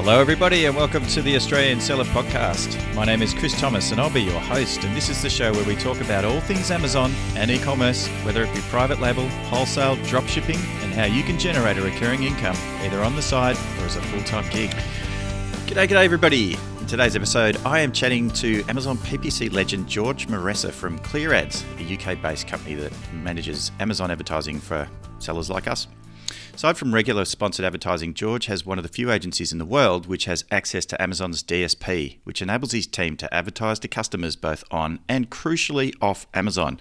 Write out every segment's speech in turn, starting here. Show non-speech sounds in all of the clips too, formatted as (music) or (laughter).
Hello, everybody, and welcome to the Australian Seller Podcast. My name is Chris Thomas, and I'll be your host. And this is the show where we talk about all things Amazon and e commerce, whether it be private label, wholesale, drop shipping, and how you can generate a recurring income either on the side or as a full time gig. G'day, g'day, everybody. In today's episode, I am chatting to Amazon PPC legend George Meressa from ClearAds, a UK based company that manages Amazon advertising for sellers like us. Aside from regular sponsored advertising, George has one of the few agencies in the world which has access to Amazon's DSP, which enables his team to advertise to customers both on and crucially off Amazon.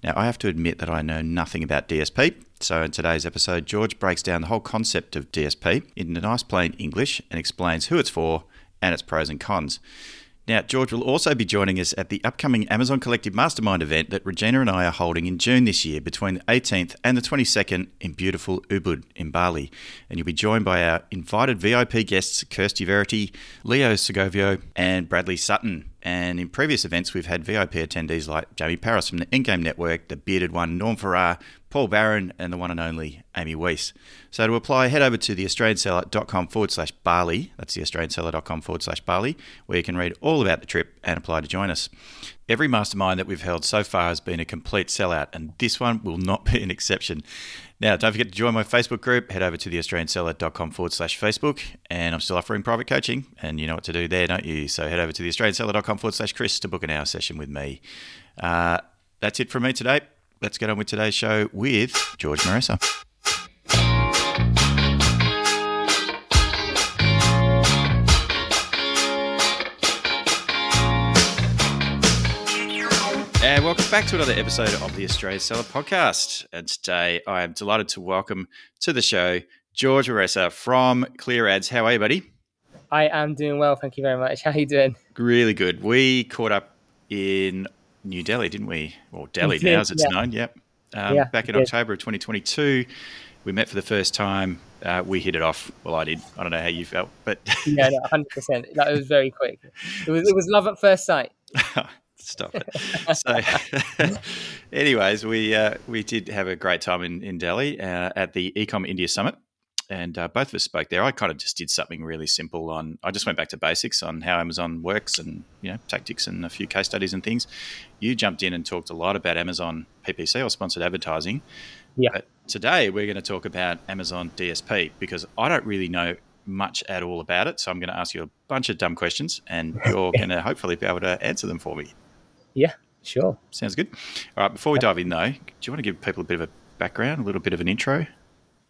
Now, I have to admit that I know nothing about DSP, so in today's episode, George breaks down the whole concept of DSP in a nice plain English and explains who it's for and its pros and cons. Now, George will also be joining us at the upcoming Amazon Collective Mastermind event that Regina and I are holding in June this year between the 18th and the 22nd in beautiful Ubud in Bali. And you'll be joined by our invited VIP guests, Kirsty Verity, Leo Sgovio, and Bradley Sutton. And in previous events, we've had VIP attendees like Jamie Paros from the Endgame Network, the bearded one, Norm Farrar, Paul Barron, and the one and only Amy Wees. So to apply, head over to the AustralianSeller.com forward slash Bali. That's the AustralianSeller.com forward slash Bali, where you can read all about the trip and apply to join us. Every mastermind that we've held so far has been a complete sellout, and this one will not be an exception. Now, don't forget to join my Facebook group. Head over to the AustralianSeller.com forward slash Facebook, and I'm still offering private coaching, and you know what to do there, don't you? So head over to the AustralianSeller.com forward slash Chris to book an hour session with me. Uh, that's it from me today. Let's get on with today's show with George Meressa. Welcome back to another episode of the Australia Seller Podcast. And today I am delighted to welcome to the show George Meressa from Clear Ads. How are you, buddy? I am doing well, thank you very much. How are you doing? Really good. We caught up in New Delhi, didn't we? Or Delhi (laughs) now, as it's yeah. known. Yep. Um, yeah, back in October of 2022, we met for the first time. Uh, we hit it off. Well, I did. I don't know how you felt, but yeah, no, 100%. That was very quick. It was, it was love at first sight. (laughs) Stop it. so, (laughs) anyways, we uh, we did have a great time in in Delhi uh, at the Ecom India Summit, and uh, both of us spoke there. I kind of just did something really simple on. I just went back to basics on how Amazon works and you know tactics and a few case studies and things. You jumped in and talked a lot about Amazon PPC or sponsored advertising. Yeah. But today we're going to talk about Amazon DSP because I don't really know much at all about it. So I'm going to ask you a bunch of dumb questions, and you're (laughs) going to hopefully be able to answer them for me. Yeah, sure. Sounds good. All right, before we dive in though, do you want to give people a bit of a background, a little bit of an intro?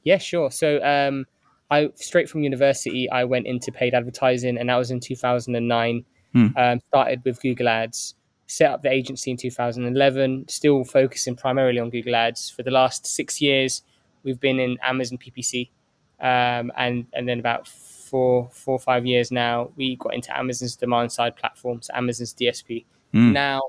Yeah, sure. So, um, I straight from university, I went into paid advertising, and that was in 2009. Hmm. Um, started with Google Ads, set up the agency in 2011. Still focusing primarily on Google Ads for the last six years. We've been in Amazon PPC, um, and and then about four four or five years now, we got into Amazon's demand side platforms, Amazon's DSP. Hmm. Now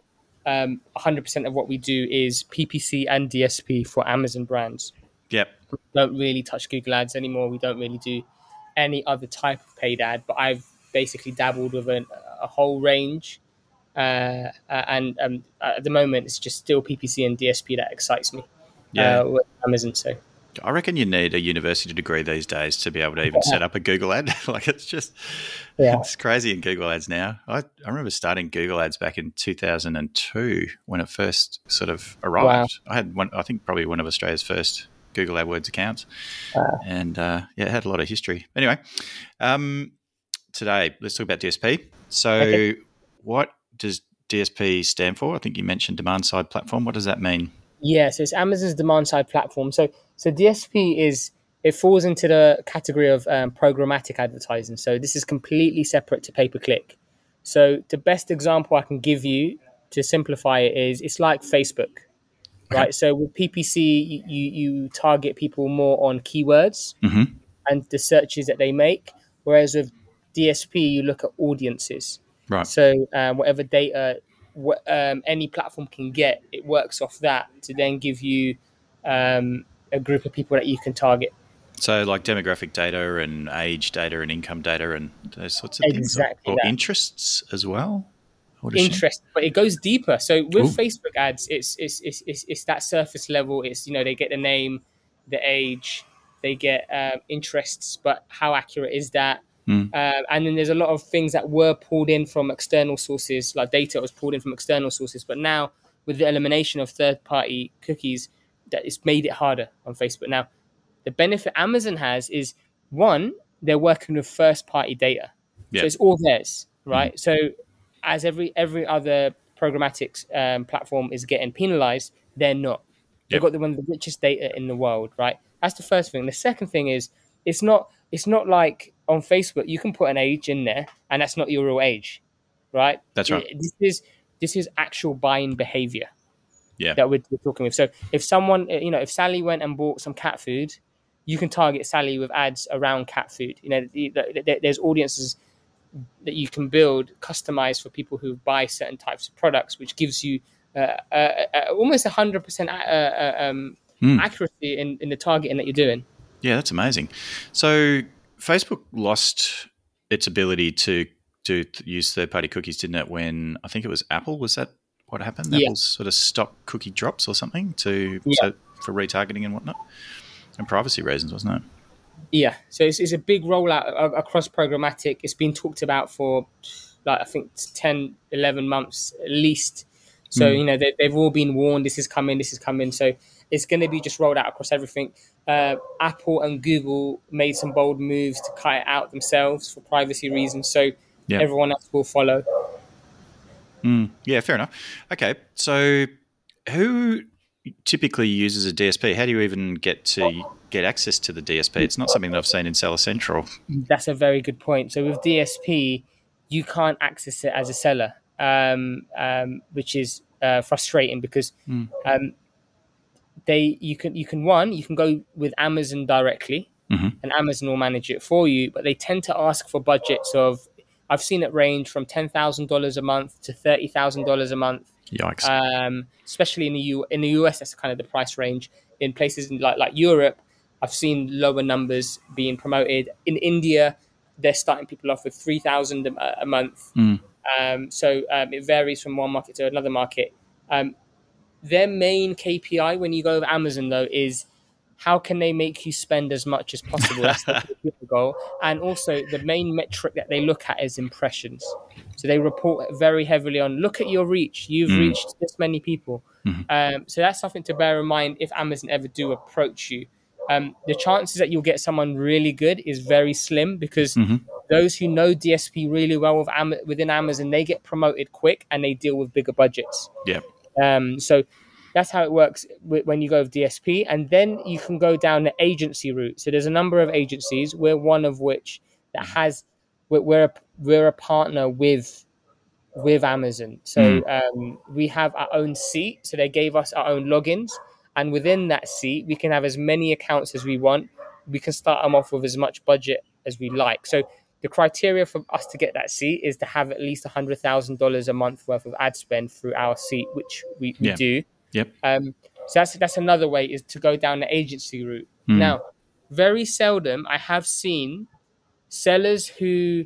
um, 100% of what we do is PPC and DSP for Amazon brands. Yep. We don't really touch Google Ads anymore. We don't really do any other type of paid ad, but I've basically dabbled with a, a whole range. Uh, uh and um, at the moment, it's just still PPC and DSP that excites me. Yeah. Uh, with Amazon. So I reckon you need a university degree these days to be able to even set up a Google ad. (laughs) like it's just, yeah. it's crazy in Google ads now. I, I remember starting Google ads back in 2002 when it first sort of arrived. Wow. I had one, I think probably one of Australia's first Google AdWords accounts. Uh, and uh, yeah, it had a lot of history. Anyway, um, today let's talk about DSP. So, okay. what does DSP stand for? I think you mentioned demand side platform. What does that mean? Yeah, so it's Amazon's demand side platform. So so DSP is it falls into the category of um, programmatic advertising. So this is completely separate to pay per click. So the best example I can give you to simplify it is it's like Facebook, okay. right? So with PPC, you you target people more on keywords mm-hmm. and the searches that they make, whereas with DSP you look at audiences. Right. So um, whatever data um, any platform can get, it works off that to then give you um, a group of people that you can target. So, like demographic data and age data and income data and those sorts of exactly things, or, or interests as well. Interest, but it goes deeper. So with Ooh. Facebook ads, it's, it's it's, it's it's that surface level. It's you know they get the name, the age, they get um, interests, but how accurate is that? Mm. Uh, and then there's a lot of things that were pulled in from external sources, like data was pulled in from external sources. But now, with the elimination of third party cookies, that it's made it harder on Facebook. Now, the benefit Amazon has is one, they're working with first party data. Yeah. So it's all theirs, right? Mm. So as every every other programmatic um, platform is getting penalized, they're not. They've got the, one of the richest data in the world, right? That's the first thing. The second thing is it's not it's not like on Facebook you can put an age in there and that's not your real age, right? That's right. This is this is actual buying behavior. Yeah. That we're, talking with. So if someone, you know, if Sally went and bought some cat food, you can target Sally with ads around cat food. You know, there's audiences that you can build customized for people who buy certain types of products, which gives you uh, uh, uh, almost 100% uh, uh, um, mm. accuracy in, in the targeting that you're doing. Yeah, that's amazing. So Facebook lost its ability to to use third party cookies, didn't it? When I think it was Apple. Was that what happened? Yeah. Apple sort of stopped cookie drops or something to yeah. so, for retargeting and whatnot, and privacy reasons, wasn't it? Yeah. So it's, it's a big rollout across programmatic. It's been talked about for like I think 10, 11 months at least. So mm. you know they, they've all been warned. This is coming. This is coming. So it's going to be just rolled out across everything. Uh, Apple and Google made some bold moves to cut it out themselves for privacy reasons. So yep. everyone else will follow. Mm, yeah, fair enough. Okay, so who typically uses a DSP? How do you even get to get access to the DSP? It's not something that I've seen in Seller Central. That's a very good point. So with DSP, you can't access it as a seller, um, um, which is uh, frustrating because mm. um, they you can you can one you can go with Amazon directly, mm-hmm. and Amazon will manage it for you. But they tend to ask for budgets of I've seen it range from ten thousand dollars a month to thirty thousand dollars a month. Yikes! Um, especially in the U in the US, that's kind of the price range. In places like like Europe, I've seen lower numbers being promoted. In India, they're starting people off with three thousand a month. Mm. Um, so um, it varies from one market to another market. Um, their main KPI when you go over Amazon though is how can they make you spend as much as possible? That's the goal. And also the main metric that they look at is impressions. So they report very heavily on look at your reach. You've mm. reached this many people. Mm-hmm. Um, so that's something to bear in mind if Amazon ever do approach you. Um, the chances that you'll get someone really good is very slim because mm-hmm. those who know DSP really well with Am- within Amazon, they get promoted quick and they deal with bigger budgets. Yeah. Um, so that's how it works when you go with DSP, and then you can go down the agency route. So there's a number of agencies. We're one of which that has we're a, we're a partner with with Amazon. So mm. um, we have our own seat. So they gave us our own logins, and within that seat, we can have as many accounts as we want. We can start them off with as much budget as we like. So the criteria for us to get that seat is to have at least $100,000 a month worth of ad spend through our seat, which we, we yeah. do. Yep. Um, so that's that's another way is to go down the agency route. Mm. Now, very seldom I have seen sellers who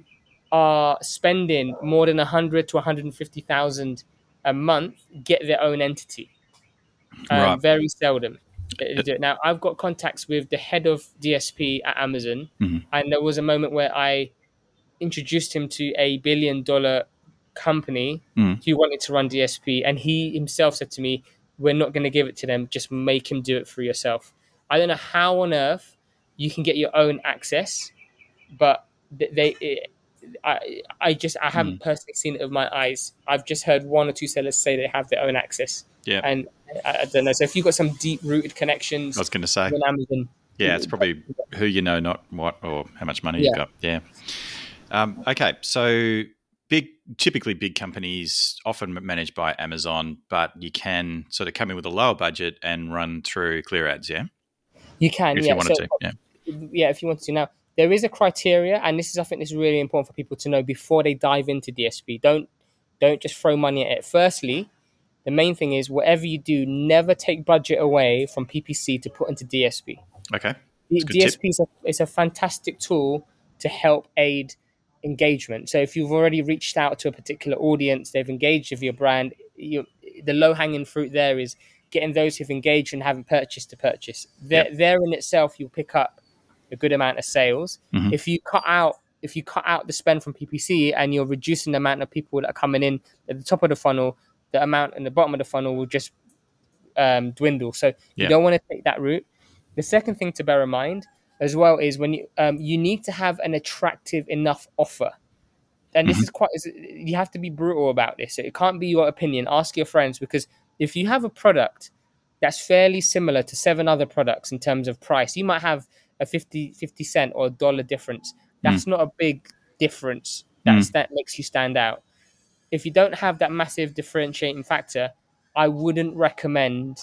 are spending more than 100 to 150,000 a month get their own entity. Um, right. Very seldom. Now, I've got contacts with the head of DSP at Amazon, mm-hmm. and there was a moment where I introduced him to a billion dollar company mm. who wanted to run DSP, and he himself said to me, "We're not going to give it to them. Just make him do it for yourself." I don't know how on earth you can get your own access, but they, it, I, I just I haven't mm. personally seen it with my eyes. I've just heard one or two sellers say they have their own access. Yeah, and I, I don't know. So if you've got some deep rooted connections, I was going to say Amazon. Yeah, it's probably who you know, not what or how much money yeah. you've got. Yeah. Um, okay, so big, typically big companies, often managed by Amazon, but you can sort of come in with a lower budget and run through clear ads. Yeah, you can. If yeah. you wanted so, to. Yeah. Yeah, if you wanted to. Now there is a criteria, and this is I think this is really important for people to know before they dive into DSP. Don't don't just throw money at it. Firstly, the main thing is whatever you do, never take budget away from PPC to put into DSP. Okay. DSP is a, is a fantastic tool to help aid engagement. So if you've already reached out to a particular audience, they've engaged with your brand, you, the low hanging fruit there is getting those who've engaged and haven't purchased to purchase. There, yep. there in itself, you'll pick up a good amount of sales. Mm-hmm. If you cut out if you cut out the spend from PPC and you're reducing the amount of people that are coming in at the top of the funnel, the amount in the bottom of the funnel will just um, dwindle. So Yeah. you don't want to take that route. The second thing to bear in mind as well is when you um, you need to have an attractive enough offer. And this mm-hmm. is quite you have to be brutal about this. It can't be your opinion. Ask your friends because if you have a product that's fairly similar to seven other products in terms of price, you might have a 50, 50 cent or a dollar difference. That's mm. not a big difference that's, mm. that makes you stand out. If you don't have that massive differentiating factor, I wouldn't recommend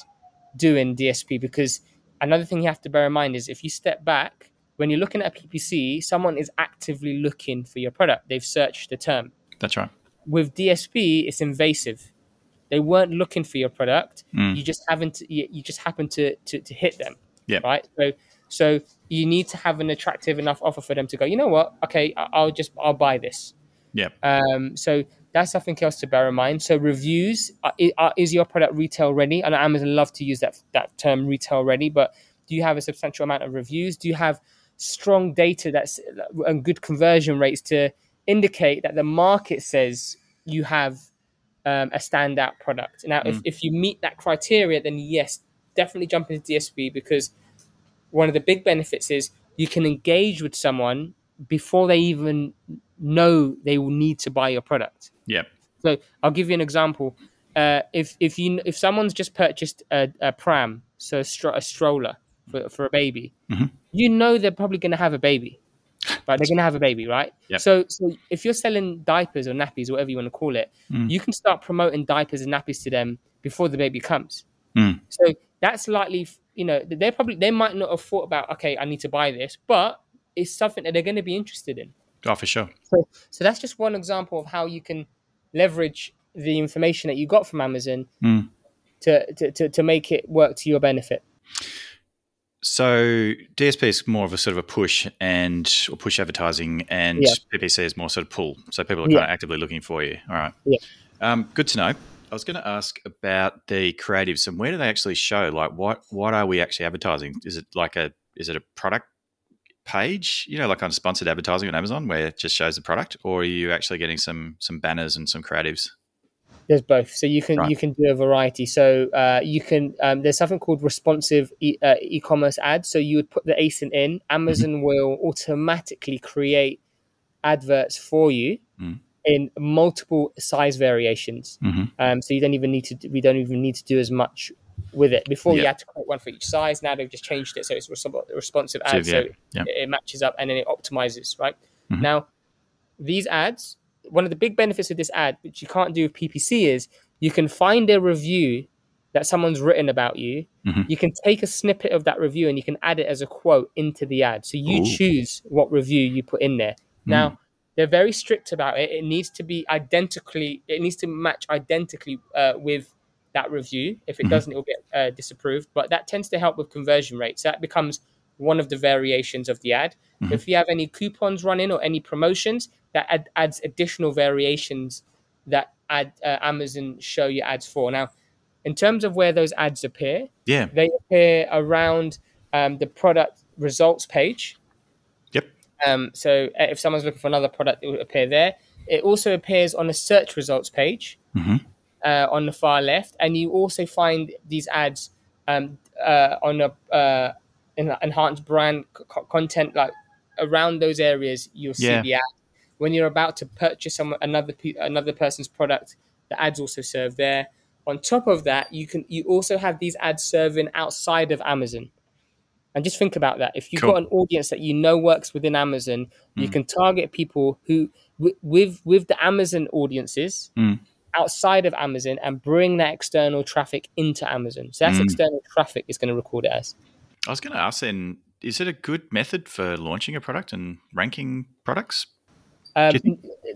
doing DSP because another thing you have to bear in mind is if you step back, when you're looking at a PPC, someone is actively looking for your product. They've searched the term. That's right. With DSP, it's invasive. They weren't looking for your product. You just haven't. You, you just happen to, to to hit them. Yeah. Right. So so you need to have an attractive enough offer for them to go. You know what? Okay, I'll just I'll buy this. Yeah. Um, so that's something else to bear in mind. So reviews uh, are, are, uh, is your product retail ready? And Amazon love to use that that term retail ready, but do you have a substantial amount of reviews? Do you have strong data that's uh, and good conversion rates to indicate that the market says you have um, a standout product? Now, if, mm. if you meet that criteria, then yes, definitely jump into DSP because one of the big benefits is you can engage with someone before they even know they will need to buy your product. Yeah. So I'll give you an example. Uh, if if you if someone's just purchased a, a pram, so a, stro- a stroller for, for a baby, you know they're probably going to have a baby, right? They're going to have a baby, right? Yep. So so if you're selling diapers or nappies, or whatever you want to call it, you can start promoting diapers and nappies to them before the baby comes. Mm. So that's likely, you know, they're probably they might not have thought about, okay, I need to buy this, but it's something that they're going to be interested in. Oh, for sure. So, so that's just one example of how you can leverage the information that you got from Amazon Mm. to, to, to, to make it work to your benefit. So DSP is more of a sort of a push and or push advertising, and Yeah. PPC is more sort of pull. So people are Yeah. kind of actively looking for you. All right. Yeah. Um, good to know. I was going to ask about the creatives and where do they actually show? Like, what what are we actually advertising? Is it like a is it a product page? You know, like on sponsored advertising on Amazon where it just shows the product, or are you actually getting some some banners and some creatives? There's both, so you can Right. you can do a variety. So uh, you can um, there's something called responsive e- uh, e-commerce ads. So you would put the ASIN in, Amazon Mm-hmm. will automatically create adverts for you Mm. in multiple size variations. Mhm. Um, so you don't even need to we don't even need to do as much with it. Before you had to create one for each size. Now they've just changed it so it's resp- responsive yeah, So yeah. it, matches up and then it optimizes right Mhm. now these ads one of the big benefits of this ad which you can't do with ppc is you can find a review that someone's written about you Mhm. you can take a snippet of that review and you can add it as a quote into the ad so you Ooh. choose what review you put in there now they're very strict about it it needs to be identically it needs to match identically uh, with that review if it Mhm. doesn't it will get uh, disapproved but that tends to help with conversion rates that becomes one of the variations of the ad Mhm. if you have any coupons running or any promotions that add, adds additional variations that add uh, amazon show your ads for now in terms of where those ads appear Yeah. they appear around um, the product results page Yep. um, so uh, if someone's looking for another product, it will appear there. It also appears on a search results page Mhm. Uh, on the far left, and you also find these ads um, uh, on a uh, en- enhanced brand c- content, like around those areas. You'll see Yeah. the ad when you're about to purchase some another pe- another person's product. The ads also serve there. On top of that, you can you also have these ads serving outside of Amazon. And just think about that. If you've Cool. got an audience that you know works within Amazon, you Mm. can target people who, wi- with with the Amazon audiences Mm. Outside of Amazon, and bring that external traffic into Amazon. So that's Mm. external traffic is going to record it as. I was going to ask then, is it a good method for launching a product and ranking products? Um,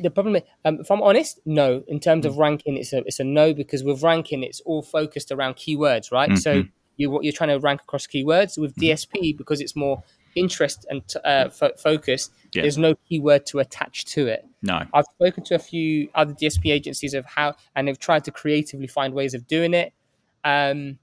the problem, is, um, if I'm honest, no. In terms Mm. of ranking, it's a it's a no because with ranking, it's all focused around keywords, right? So Mhm. you what you're trying to rank across keywords with DSP because it's more interest and uh, fo- focused. Yeah. There's no keyword to attach to it. No. I've spoken to a few other DSP agencies of how, and they've tried to creatively find ways of doing it. Um,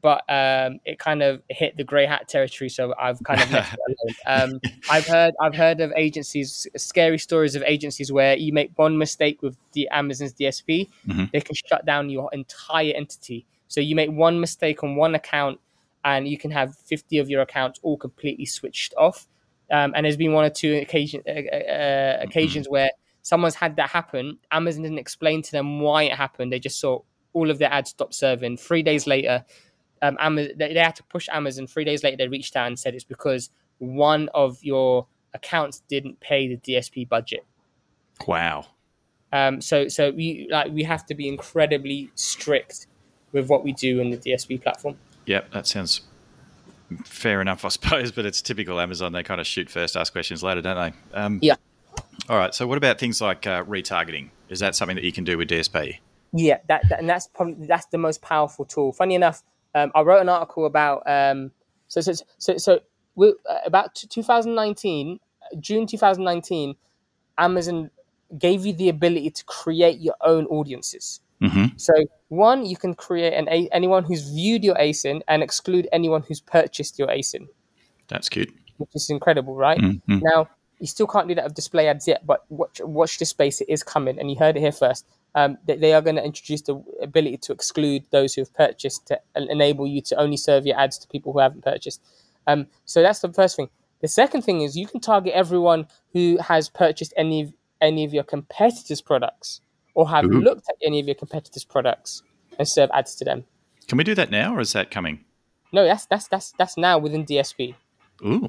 but um, it kind of hit the grey hat territory, so I've kind of left it (laughs) alone. Um, I've heard I've heard of agencies, scary stories of agencies where you make one mistake with the Amazon's DSP, mm-hmm. they can shut down your entire entity. So you make one mistake on one account, and you can have fifty of your accounts all completely switched off. Um, and there's been one or two occasion, uh, uh, occasions mm-hmm. where someone's had that happen. Amazon didn't explain to them why it happened. They just saw all of their ads stop serving. Three days later, um, Amazon, they, they had to push Amazon. Three days later, they reached out and said it's because one of your accounts didn't pay the DSP budget. Wow. Um, so so we like we have to be incredibly strict with what we do in the DSP platform. Yep, that sounds fair enough, I (laughs) suppose. But it's typical Amazon; they kind of shoot first, ask questions later, don't they? Um, yeah. All right. So, what about things like uh, retargeting? Is that something that you can do with DSP? Yeah, that, that and that's probably that's the most powerful tool. Funny enough, um, I wrote an article about um, so so so so we, uh, about 2019, June 2019, Amazon gave you the ability to create your own audiences. Mm-hmm. So one, you can create an a- anyone who's viewed your ASIN and exclude anyone who's purchased your ASIN. That's cute. Which is incredible, right? Mm-hmm. Now you still can't do that with display ads yet, but watch watch this space. It is coming, and you heard it here first um, they, they are going to introduce the ability to exclude those who have purchased to enable you to only serve your ads to people who haven't purchased. Um, so that's the first thing. The second thing is you can target everyone who has purchased any of, any of your competitors' products or have Ooh. looked at any of your competitors' products and serve ads to them. Can we do that now, or is that coming? No, that's that's that's that's now within DSP. Ooh,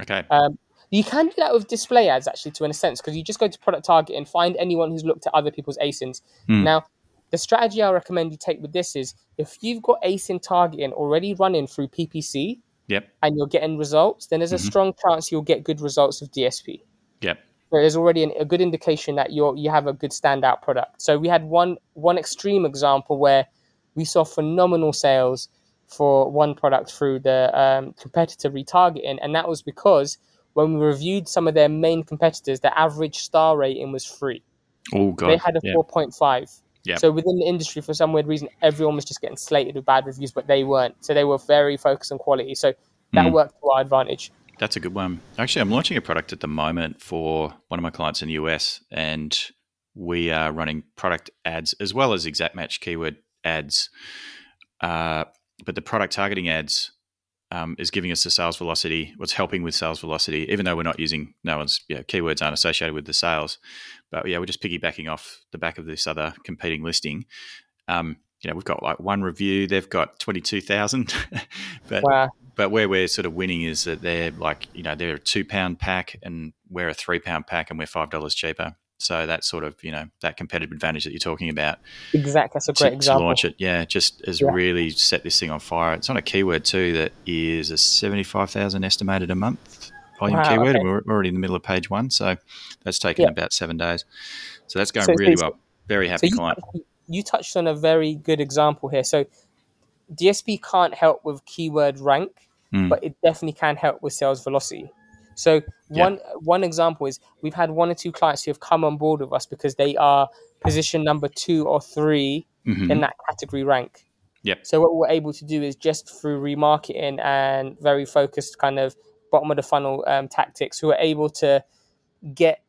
okay. Um, you can do that with display ads actually, to in a sense, because you just go to product target and find anyone who's looked at other people's ASINs. Mm. Now, the strategy I recommend you take with this is if you've got ASIN targeting already running through PPC, yep, and you're getting results, then there's a mm-hmm. strong chance you'll get good results with DSP. Yep. There's already an, a good indication that you're you have a good standout product. So we had one one extreme example where we saw phenomenal sales for one product through the um, competitor retargeting, and that was because when we reviewed some of their main competitors, the average star rating was three. Oh god, they had a yeah. four point five. Yeah. So within the industry, for some weird reason, everyone was just getting slated with bad reviews, but they weren't. So they were very focused on quality. So that mm. worked to our advantage. That's a good one. Actually, I'm launching a product at the moment for one of my clients in the US, and we are running product ads as well as exact match keyword ads. Uh, but the product targeting ads um, is giving us the sales velocity, what's helping with sales velocity, even though we're not using no one's keywords aren't associated with the sales. But yeah, we're just piggybacking off the back of this other competing listing. Um, you know, we've got like one review, they've got 22,000. (laughs) but, wow. But where we're sort of winning is that they're like, you know, they're a two pound pack and we're a three pound pack and we're $5 cheaper. So that's sort of you know that competitive advantage that you're talking about. Exactly, that's a great to, example. To launch it, yeah, just has yeah. really set this thing on fire. It's on a keyword too that is a seventy-five thousand estimated a month volume wow, keyword, okay. and we're already in the middle of page one, so that's taken yeah. about seven days. So that's going so, really well. Very happy so client. You, you touched on a very good example here. So DSP can't help with keyword rank, mm. but it definitely can help with sales velocity. So one one example is we've had one or two clients who have come on board with us because they are position number two or 3 mm-hmm. in that category rank. Yep. So what we're able to do is just through remarketing and very focused kind of bottom of the funnel um, tactics, who are able to get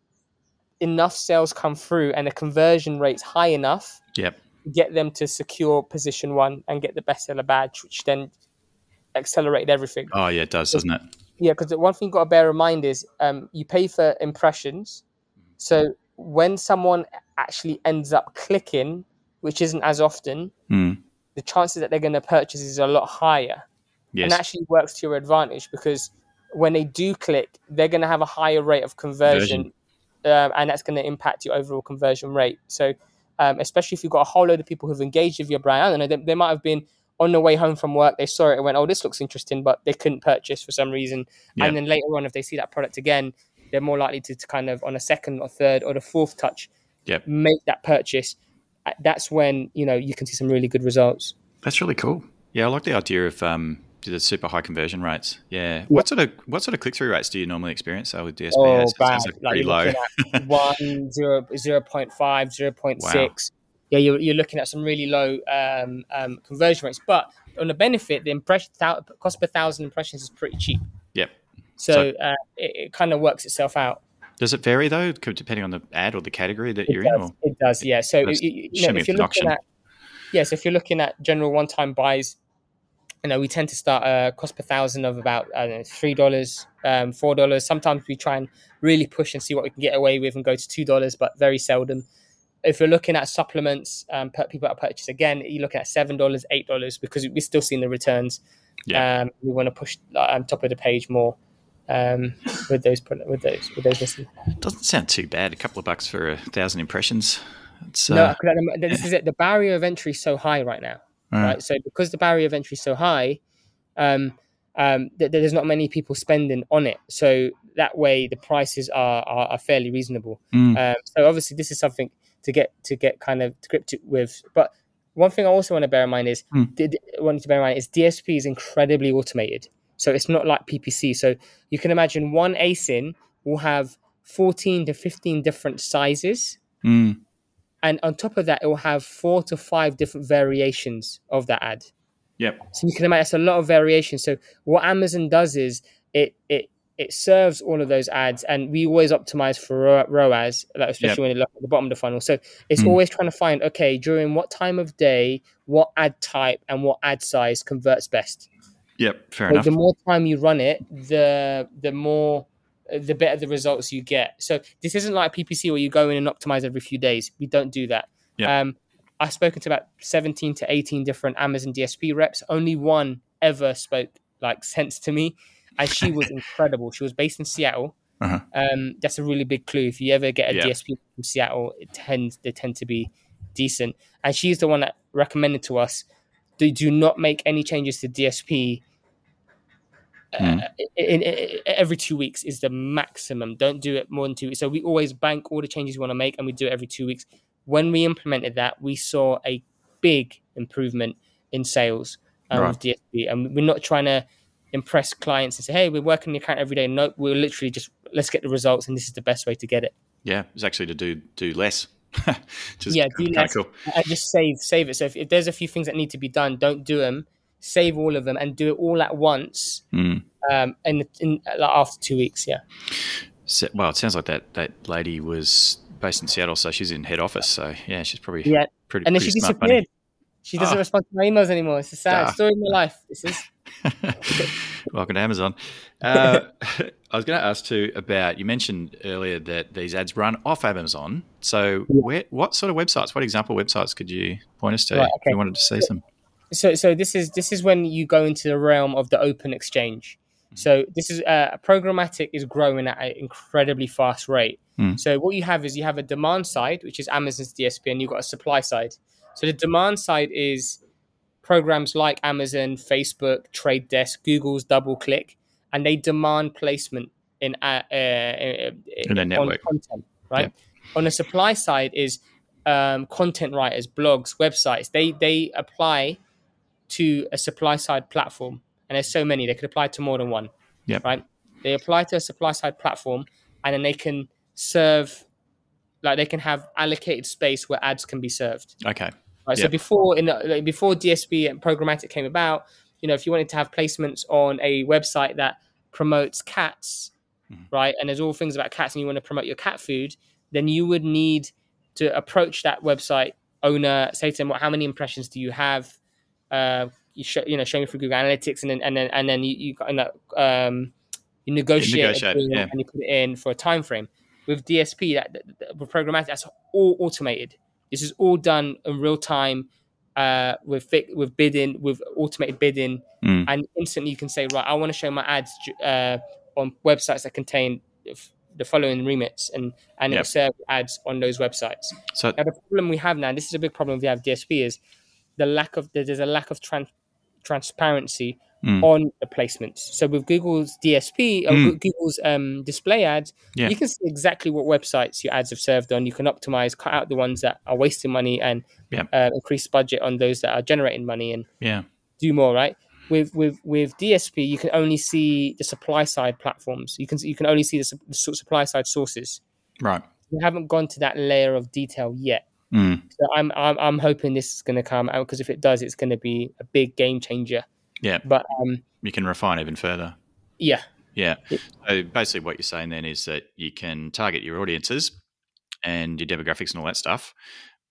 enough sales come through and the conversion rates high enough. Yep. Get them to secure position one and get the bestseller badge, which then accelerated everything. Oh yeah, it does, doesn't it? Yeah, because the one thing you've got to bear in mind is um, you pay for impressions. So when someone actually ends up clicking, which isn't as often, mm. the chances that they're going to purchase is a lot higher. Yes. And actually works to your advantage because when they do click, they're going to have a higher rate of conversion, um, and that's going to impact your overall conversion rate. So, um, especially if you've got a whole load of people who've engaged with your brand, I don't know, they, they might have been on the way home from work, they saw it and went, "Oh, this looks interesting," but they couldn't purchase for some reason. Yeah. And then later on, if they see that product again, they're more likely to, to kind of on a second or third or the fourth touch, yep. make that purchase. Uh, that's when you know you can see some really good results. That's really cool. Yeah, I like the idea of um, the super high conversion rates. Yeah. What sort of what sort of click through rates do you normally experience with DSP? Oh, bad. Like, like pretty low. (laughs) one, zero, 0.5, 0.6. Wow. Yeah, you're, you're looking at some really low um, um, conversion rates. But on the benefit, the impression cost per thousand impressions is pretty cheap. Yep. So, so uh, it, it kind of works itself out. Does it vary though, depending on the ad or the category that it you're does, in? Or? It does, yeah. So you, you know, if you're looking at yes, yeah, so if you're looking at general one-time buys, you know, we tend to start a cost per thousand of about know, three dollars, um, four dollars. Sometimes we try and really push and see what we can get away with and go to two dollars, but very seldom. If you're looking at supplements, um, people that purchase again, you're looking at seven dollars, eight dollars because we're still seeing the returns. Yeah. Um, we want to push on top of the page more um, with those with those with those. Doesn't sound too bad. A couple of bucks for a thousand impressions. It's, uh, no, this is it. The barrier of entry is so high right now, right? right? So because the barrier of entry is so high, um, um, th- there's not many people spending on it. So that way, the prices are are, are fairly reasonable. Mm. Um, so obviously, this is something to get to get kind of scripted with. But one thing I also want to bear in mind is mm. d- wanting to bear in mind is DSP is incredibly automated. So it's not like PPC. So you can imagine one ASIN will have 14 to 15 different sizes. Mm. And on top of that, it will have four to five different variations of that ad. Yep. So you can imagine it's a lot of variation. So what Amazon does is it it it serves all of those ads, and we always optimize for ROAS, especially yep. when you look at the bottom of the funnel. So it's mm. always trying to find okay during what time of day, what ad type, and what ad size converts best. Yep, fair so enough. The more time you run it, the the more the better the results you get. So this isn't like PPC where you go in and optimize every few days. We don't do that. Yep. Um, I've spoken to about 17 to 18 different Amazon DSP reps. Only one ever spoke like sense to me, and she was incredible. She was based in Seattle. Uh-huh. Um, that's a really big clue. If you ever get a yep. DSP from Seattle, it tends they tend to be decent. And she's the one that recommended to us: do do not make any changes to DSP mm. in, in, in, every two weeks is the maximum. Don't do it more than two weeks. So we always bank all the changes we want to make, and we do it every two weeks. When we implemented that, we saw a big improvement in sales um, right. with DSP, and we're not trying to impress clients and say, "Hey, we're working the account every day." No, we're literally just let's get the results, and this is the best way to get it. Yeah, it's actually to do do less. (laughs) just yeah, do less cool. and just save save it. So if, if, there's a few things that need to be done, don't do them save all of them and do it all at once mm. um, in, in like after two weeks. Yeah. So, well, it sounds like that that lady was based in Seattle, so she's in head office. So yeah, she's probably yeah. Pretty, and then pretty she disappeared. She doesn't oh. respond to my emails anymore. It's a sad ah. story of my life. This is. (laughs) Welcome to Amazon. Uh, (laughs) I was going to ask too about you mentioned earlier that these ads run off Amazon. So, where, what sort of websites, what example websites could you point us to right, okay. if you wanted to see some? so so this is this is when you go into the realm of the open exchange. Mm-hmm. So this is uh, programmatic is growing at an incredibly fast rate. Mm. So what you have is you have a demand side, which is Amazon's DSP, and you've got a supply side. So the demand side is programs like Amazon, Facebook, Trade Desk, Google's DoubleClick, and they demand placement in uh, uh, in a network content, right? Yeah. On the supply side is um, content writers, blogs, websites. They they apply to a supply side platform, and there's so many they could apply to more than one. Yeah. Right. They apply to a supply side platform, and then they can serve, like they can have allocated space where ads can be served. Okay. Right. Yep. So before in like, before DSP and programmatic came about, you know, if you wanted to have placements on a website that promotes cats, mm-hmm. right, and there's all things about cats, and you want to promote your cat food, then you would need to approach that website owner, say to them, "What? How many impressions do you have? uh, you show you know showing through Google Analytics, and then and then and then you you kind of um, you negotiate, negotiate yeah. and you put it in for a time frame. With DSP, that, that, with programmatic, that's all automated. This is all done in real time uh, with with bidding, with automated bidding, mm. and instantly you can say, right, I want to show my ads uh, on websites that contain the following remits, and and yep. serve ads on those websites. So now the problem we have now, this is a big problem we have DSP is the lack of there's a lack of trans- transparency mm. on the placements. So with Google's DSP or mm. Google's um, display ads, yeah. you can see exactly what websites your ads have served on. You can optimize, cut out the ones that are wasting money, and yeah. uh, increase budget on those that are generating money, and yeah. do more. Right with with with DSP, you can only see the supply side platforms. You can you can only see the, the supply side sources. Right. We haven't gone to that layer of detail yet. Mm. So I'm I'm, I'm hoping this is going to come out because if it does, it's going to be a big game changer. Yeah. But um, you can refine even further. Yeah. Yeah. So basically, what you're saying then is that you can target your audiences and your demographics and all that stuff,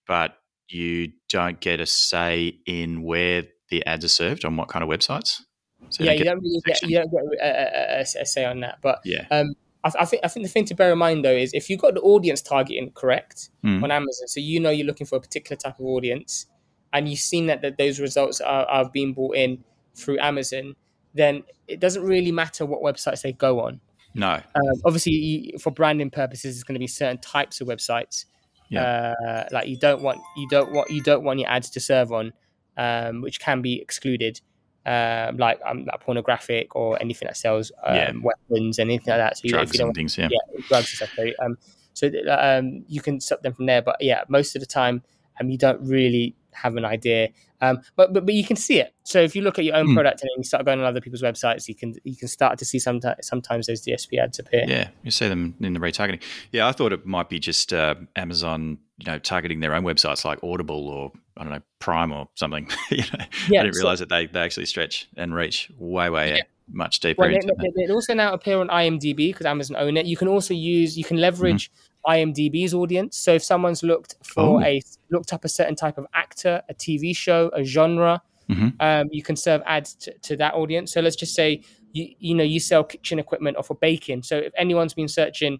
but you don't get a say in where the ads are served on what kind of websites. So yeah, you don't really get, you don't get a, a, a, say on that. But yeah, um, I, I, think I think the thing to bear in mind though is if you've got the audience targeting correct mm. on Amazon, so you know you're looking for a particular type of audience, and you've seen that, that those results are, are being brought in through Amazon, then it doesn't really matter what websites they go on. No. Um, obviously, you, for branding purposes, it's going to be certain types of websites. Yeah. Uh, like you don't want you don't want you don't want your ads to serve on, um, which can be excluded, um, like um, like pornographic or anything that sells um, Yeah. weapons and anything like that. So you, Drugs if you don't and things. Yeah. yeah, drugs and stuff. sorry. Um, so um, you can stop them from there. But yeah, most of the time, um, you don't really have an idea. Um, but, but but you can see it. So if you look at your own Hmm. product and then you start going on other people's websites, you can you can start to see sometimes sometimes those DSP ads appear. Yeah, you see them in the retargeting. Yeah, I thought it might be just uh, Amazon, you know, targeting their own websites like Audible or I don't know Prime or something. (laughs) you know, Yeah, I didn't so- realize that they, they actually stretch and reach way way Yeah. much deeper Well, that. they, they also now appear on IMDb because Amazon own it. You can also use you can leverage IMDb's audience. So if someone's looked for Oh. a looked up a certain type of actor, a TV show, a genre, Mhm. um, you can serve ads to, to that audience. So let's just say you you know you sell kitchen equipment or for baking. So if anyone's been searching.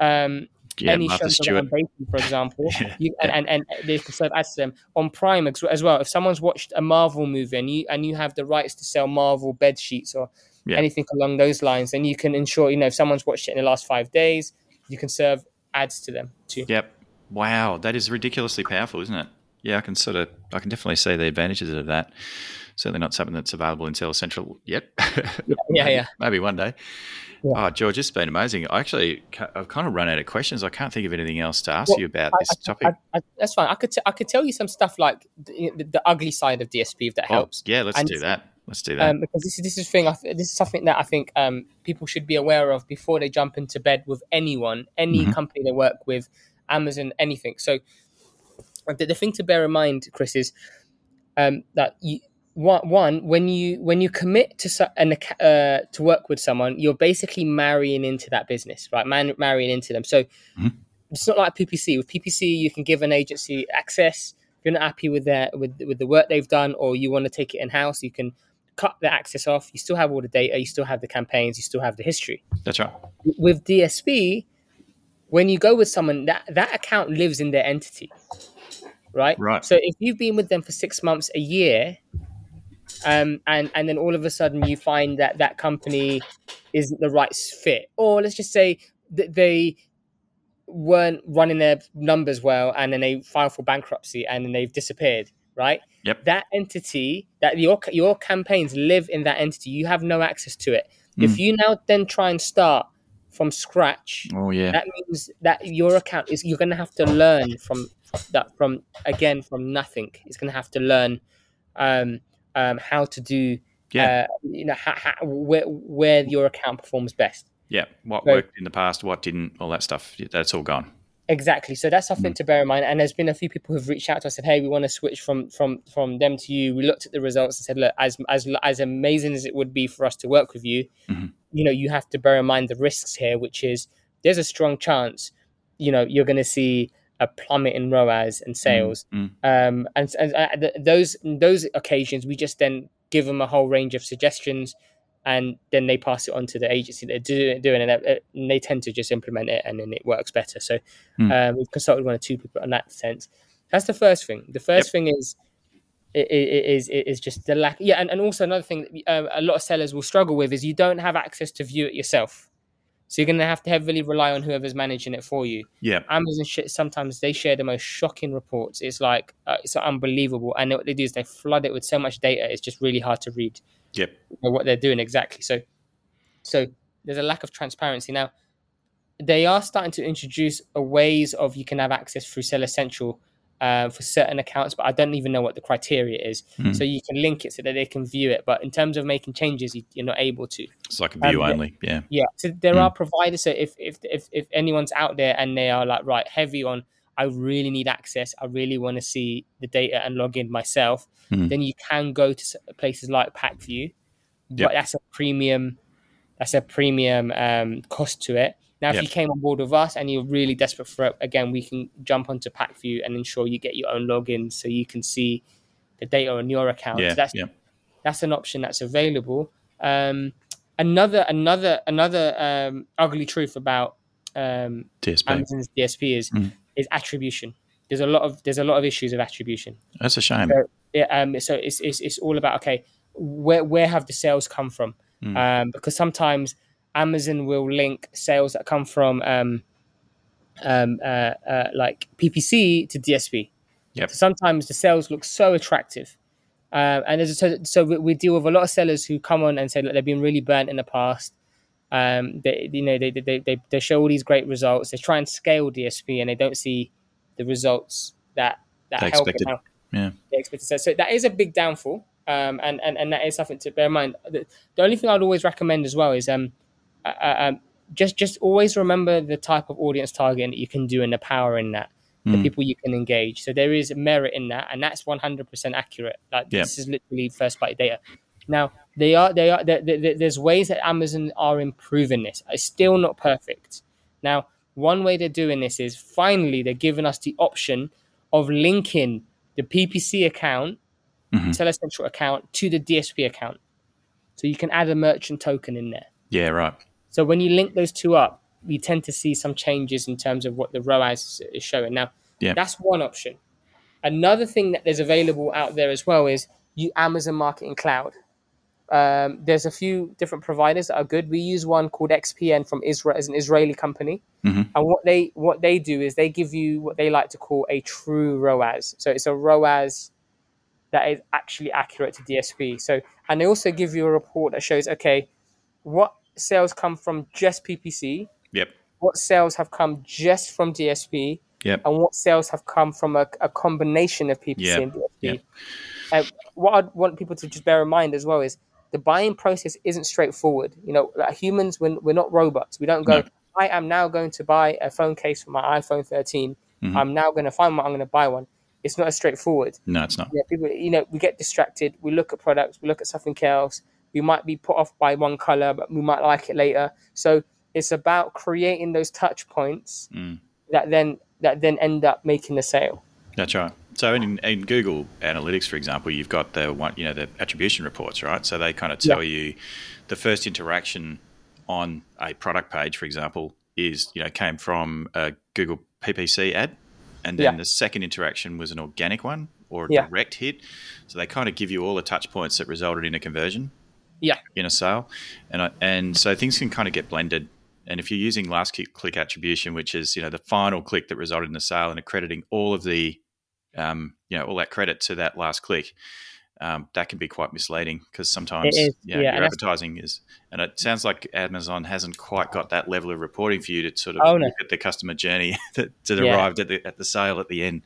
Um, Yeah, any Martha shows around baking, for example, (laughs) Yeah, you, and, and, and they can serve ads to them on Prime as as well. If someone's watched a Marvel movie and you and you have the rights to sell Marvel bed sheets or Yeah. anything along those lines, then you can ensure you know if someone's watched it in the last five days, you can serve ads to them too. Yep. Wow, that is ridiculously powerful, isn't it? Yeah, I can sort of, I can definitely see the advantages of that. Certainly not something that's available in Seller Central yet. (laughs) Yeah, maybe, yeah. Maybe one day. Yeah. Oh, George, it's been amazing. I actually, I've kind of run out of questions. I can't think of anything else to ask Well, you about I- this topic. I, I, that's fine. I could t- I could tell you some stuff like the, the, the ugly side of DSP if that Oh, helps. yeah, let's And- do that. Let's do that. um, because this is this is thing. This is something that I think um, people should be aware of before they jump into bed with anyone, any Mhm. company they work with, Amazon, anything. So the, the thing to bear in mind, Chris, is um, that you, one, when you when you commit to an, uh, to work with someone, you're basically marrying into that business, right? Man, marrying into them. So Mhm. it's not like PPC. With PPC, you can give an agency access. If you're not happy with their with with the work they've done, or you want to take it in house, you can cut the access off. You still have all the data. You still have the campaigns. You still have the history. That's right. With DSP, when you go with someone, that that account lives in their entity, right? Right. So if you've been with them for six months, a year, um, and and then all of a sudden you find that that company isn't the right fit, or let's just say that they weren't running their numbers well, and then they file for bankruptcy, and then they've disappeared, right? Yep. That entity, that your your campaigns live in that entity. You have no access to it. If you now then try and start from scratch, Oh, yeah. that means that your account is you're going to have to learn from that from again from nothing it's going to have to learn um, um, how to do Yeah. uh, you know how, how, where, where your account performs best yeah. What so- worked in the past, what didn't, all that stuff. That's all gone. Exactly. So that's something to bear in mind. And there's been a few people who've reached out to us and said hey we want to switch from from from them to you. We looked at the results and said look as as as amazing as it would be for us to work with you Mhm. you know you have to bear in mind the risks here which is there's a strong chance you know you're going to see a plummet in ROAS and sales. Mm. um, and, and uh, th- those those occasions we just then give them a whole range of suggestions and then they pass it on to the agency that are do- doing it uh, and they tend to just implement it and then it works better so Hmm. um, we've consulted one or two people on that sense that's the first thing the first thing is is is just the lack yeah and, and also another thing that um, a lot of sellers will struggle with is you don't have access to view it yourself so you're going to have to heavily rely on whoever's managing it for you Yeah. Amazon shit. Sometimes they share the most shocking reports. It's like uh, it's unbelievable, and what they do is they flood it with so much data. It's just really hard to read Yep. know, what they're doing exactly. So, so there's a lack of transparency now. They are starting to introduce a ways of you can have access through Seller Central uh, for certain accounts, but I don't even know what the criteria is. Hmm. So you can link it so that they can view it, but in terms of making changes, you, you're not able to. It's like a view Um, only. Yeah. Yeah. So there Mm. are providers. So if, if if if anyone's out there and they are like right heavy on I really need access. I really want to see the data and log in myself. Mhm. Then you can go to places like Pacvue, Yep. but that's a premium. That's a premium um, cost to it. Now, if Yep. you came on board with us and you're really desperate for it, again, we can jump onto Pacvue and ensure you get your own login so you can see the data on your account. Yeah, So that's yeah. that's an option that's available. Um, another another another um, ugly truth about um, DSP. Amazon's DSP is Mm. Is attribution. There's a lot of there's a lot of issues of attribution. That's a shame. So, yeah, um, so it's, it's it's all about okay, where where have the sales come from? Mm. Um, because sometimes Amazon will link sales that come from um, um, uh, uh, like PPC to DSP. Yep. So sometimes the sales look so attractive. Um, and there's a, so, so we, we deal with a lot of sellers who come on and say that they've been really burnt in the past. Um, they, you know, they, they, they, they show all these great results. They try and scale DSP and they don't see the results that, that help expected. them out Yeah. they expected. So, so that is a big downfall, um, and, and and that is something to bear in mind. The, the only thing I'd always recommend as well is um, uh, uh, um, just just always remember the type of audience targeting that you can do and the power in that, the Mm. people you can engage. So there is merit in that, and that's one hundred percent accurate. Like Yeah. this is literally first party data. Now they are they are there, there, there's ways that Amazon are improving this. It's still not perfect. Now one way they're doing this is finally they're giving us the option of linking the PPC account, Mhm. Central account, to the DSP account. So you can add a merchant token in there. Yeah, right. So when you link those two up, we tend to see some changes in terms of what the ROAS is showing. Now, Yeah. that's one option. Another thing that there's available out there as well is you Amazon Marketing Cloud. Um, there's a few different providers that are good. We use one called XPN from Israel, as an Israeli company, Mhm. and what they what they do is they give you what they like to call a true ROAS. So it's a ROAS that is actually accurate to DSP. So and they also give you a report that shows okay, what sales come from just PPC, Yep. what sales have come just from DSP, Yep. and what sales have come from a, a combination of PPC Yeah, and DSP. yeah. Uh, what I'd want people to just bear in mind as well is the buying process isn't straightforward. You know, like humans, when we're not robots, we don't go. No. I am now going to buy a phone case for my iPhone 13. Mhm. I'm now going to find one. I'm going to buy one. It's not as straightforward. No, it's not. Yeah, people, you know, we get distracted. We look at products. We look at something else. We might be put off by one color, but we might like it later. So it's about creating those touch points Mm. that then that then end up making the sale. That's right. So in, in Google Analytics, for example, you've got the one, you know, the attribution reports, right? So they kind of tell you the first interaction on a product page, for example, is you know came from a Google PPC ad, and then Yeah. the second interaction was an organic one or a Yeah. direct hit. So they kind of give you all the touch points that resulted in a conversion. Yeah. in a sale, and I, and so things can kind of get blended. And if you're using last click, click attribution, which is you know the final click that resulted in the sale, and accrediting all of the um, you know all that credit to that last click, um, that can be quite misleading because sometimes is, you know, yeah, your advertising is, and it sounds like Amazon hasn't quite got that level of reporting for you to sort of Oh, no. look at the customer journey (laughs) that, that Yeah. arrived at the at the sale at the end.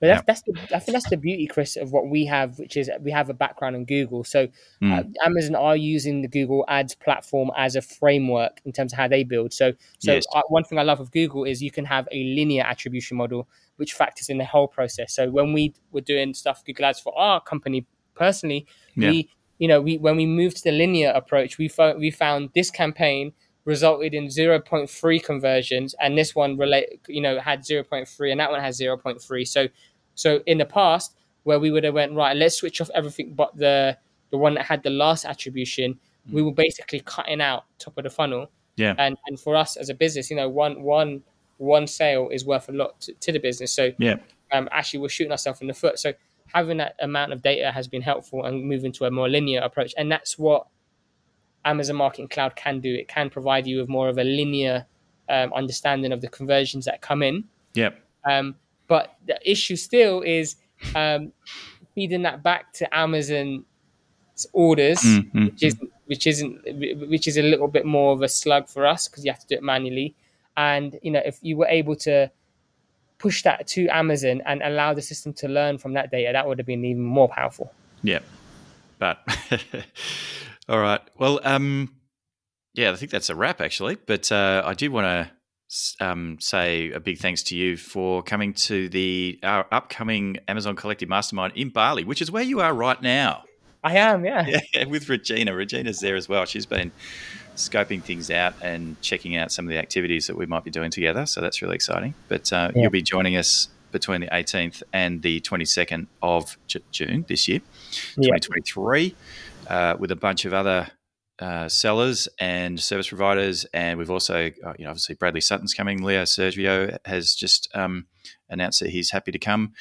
But that's, that's the, I think that's the beauty, Chris, of what we have, which is we have a background in Google. So uh, Mm. Amazon are using the Google Ads platform as a framework in terms of how they build. So, so Yes. uh, one thing I love of Google is you can have a linear attribution model, which factors in the whole process. So when we were doing stuff Google Ads for our company personally, Yeah. we, you know, we when we moved to the linear approach, we found we found this campaign resulted in 0.3 conversions and this one relate you know had 0.3 and that one has 0.3 so so in the past where we would have went right let's switch off everything but the the one that had the last attribution we mm. were basically cutting out top of the funnel Yeah. and and for us as a business you know one one one sale is worth a lot to, to the business so Yeah, um, actually we're shooting ourselves in the foot. So having that amount of data has been helpful and moving to a more linear approach. And that's what Amazon Marketing Cloud can do. It can provide you with more of a linear um, understanding of the conversions that come in. yeah, Um, but the issue still is um, feeding that back to Amazon's orders, Mm, mm, which is which isn't which is a little bit more of a slug for us because you have to do it manually. And you know, if you were able to push that to Amazon and allow the system to learn from that data, that would have been even more powerful. yeah. But (laughs) all right. Well, um, yeah, I think that's a wrap actually. But uh, I did want to um, say a big thanks to you for coming to the our upcoming Amazon Collective Mastermind in Bali, which is where you are right now. I am, (laughs) yeah. Yeah, with Regina. Regina's there as well. She's been scoping things out and checking out some of the activities that we might be doing together. So that's really exciting. But uh, yeah. you'll be joining us between the 18th and the 22nd of June this year, yeah. 2023, uh, with a bunch of other uh, sellers and service providers. And we've also, uh, you know, obviously Bradley Sutton's coming. Leo Sgovio has just um, announced that he's happy to come.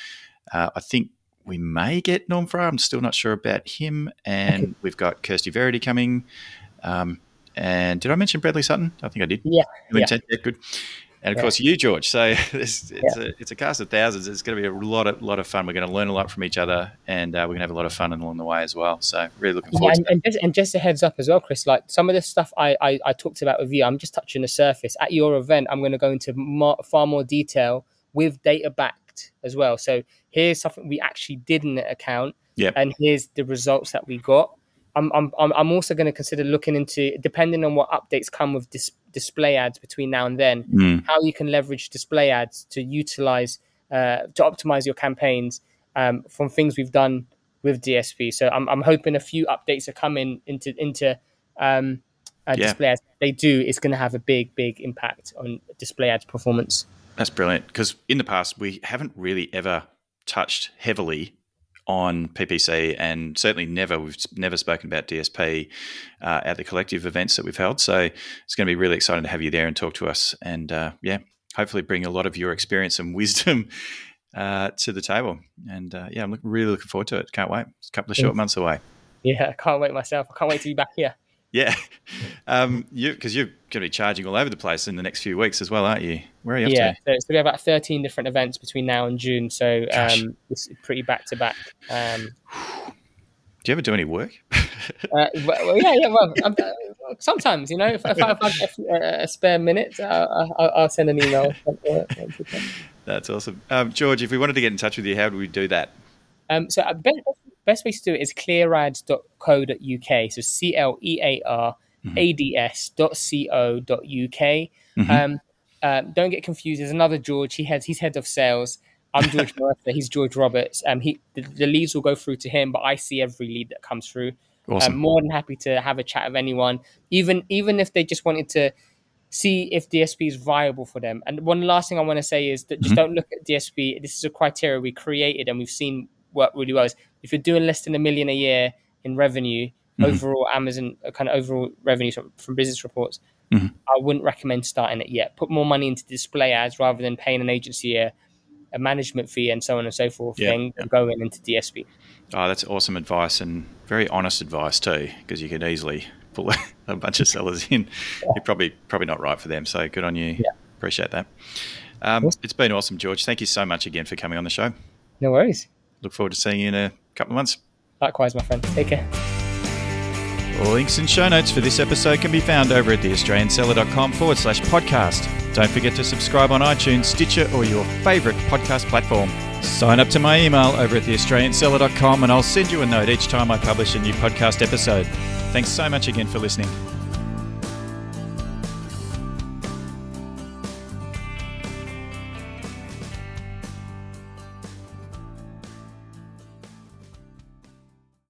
Uh, I think we may get Norm Farrar. I'm still not sure about him. And okay. we've got Kirsty Verity coming. Um, and did I mention Bradley Sutton? I think I did. Yeah. yeah. yeah good. And of yeah. course, you, George. So (laughs) it's, it's, yeah. a, it's a cast of thousands. It's going to be a lot of lot of fun. We're going to learn a lot from each other, and uh, we're going to have a lot of fun along the way as well. So really looking forward. Yeah, and, and, just, and, just, a heads up as well, Chris. Like some of the stuff I, I, I talked about with you, I'm just touching the surface. At your event, I'm going to go into more, far more detail with data backed as well. So here's something we actually did in the account, yep. and here's the results that we got. I'm, I'm, I'm also going to consider looking into, depending on what updates come with dis- display ads between now and then, mm. how you can leverage display ads to utilize, uh, to optimize your campaigns um, from things we've done with DSP. So I'm, I'm hoping a few updates are coming into into um, uh, yeah. display ads. They do, it's going to have a big, big impact on display ads performance. That's brilliant because in the past we haven't really ever touched heavily on PPC, and certainly never we've never spoken about DSP uh, at the collective events that we've held. So it's going to be really exciting to have you there and talk to us, and uh, yeah, hopefully bring a lot of your experience and (laughs) wisdom uh, to the table. And uh, yeah, I'm really looking forward to it. Can't wait. It's a couple of short months away. Yeah, I can't wait myself. I can't wait to be back here. Yeah, (laughs) um, you because you're going to be charging all over the place in the next few weeks as well, aren't you? Where are you? yeah, so going to be about 13 different events between now and June, so um, it's pretty back to back. Um, do you ever do any work? (laughs) uh, well, yeah, yeah. Well, uh, sometimes you know, if, if, I have a, a, spare minute, I'll, I'll, I'll, send an email. (laughs) That's awesome, um, George. If we wanted to get in touch with you, how do we do that? Um, so uh, best way to do it is clearads.co.uk. So C L E A R A D S dot C O dot UK. Mm-hmm. Um, um, don't get confused. There's another George. He has he's head of sales. I'm George (laughs) Meressa. He's George Roberts. Um, he the, the, leads will go through to him, but I see every lead that comes through. Awesome. I'm more than happy to have a chat with anyone, even even if they just wanted to see if DSP is viable for them. And one last thing I want to say is that just mm-hmm. don't look at DSP. This is a criteria we created and we've seen work really well. Is if you're doing less than a million a year in revenue, mm-hmm. overall Amazon uh, kind of overall revenue from business reports, mm-hmm. I wouldn't recommend starting it yet. Put more money into display ads rather than paying an agency a, a management fee and so on and so forth. Yeah, then yeah. going into DSP. Oh, that's awesome advice and very honest advice too, because you could easily pull (laughs) a bunch of sellers in. Yeah. You're probably probably not right for them. So good on you. Yeah. Appreciate that. Um, awesome. It's been awesome, George. Thank you so much again for coming on the show. No worries. Look forward to seeing you in a couple of months. Likewise, my friend. Take care. All links and show notes for this episode can be found over at theaustralianseller.com forward slash podcast. Don't forget to subscribe on iTunes, Stitcher, or your favourite podcast platform. Sign up to my email over at theaustralianseller.com and I'll send you a note each time I publish a new podcast episode. Thanks so much again for listening.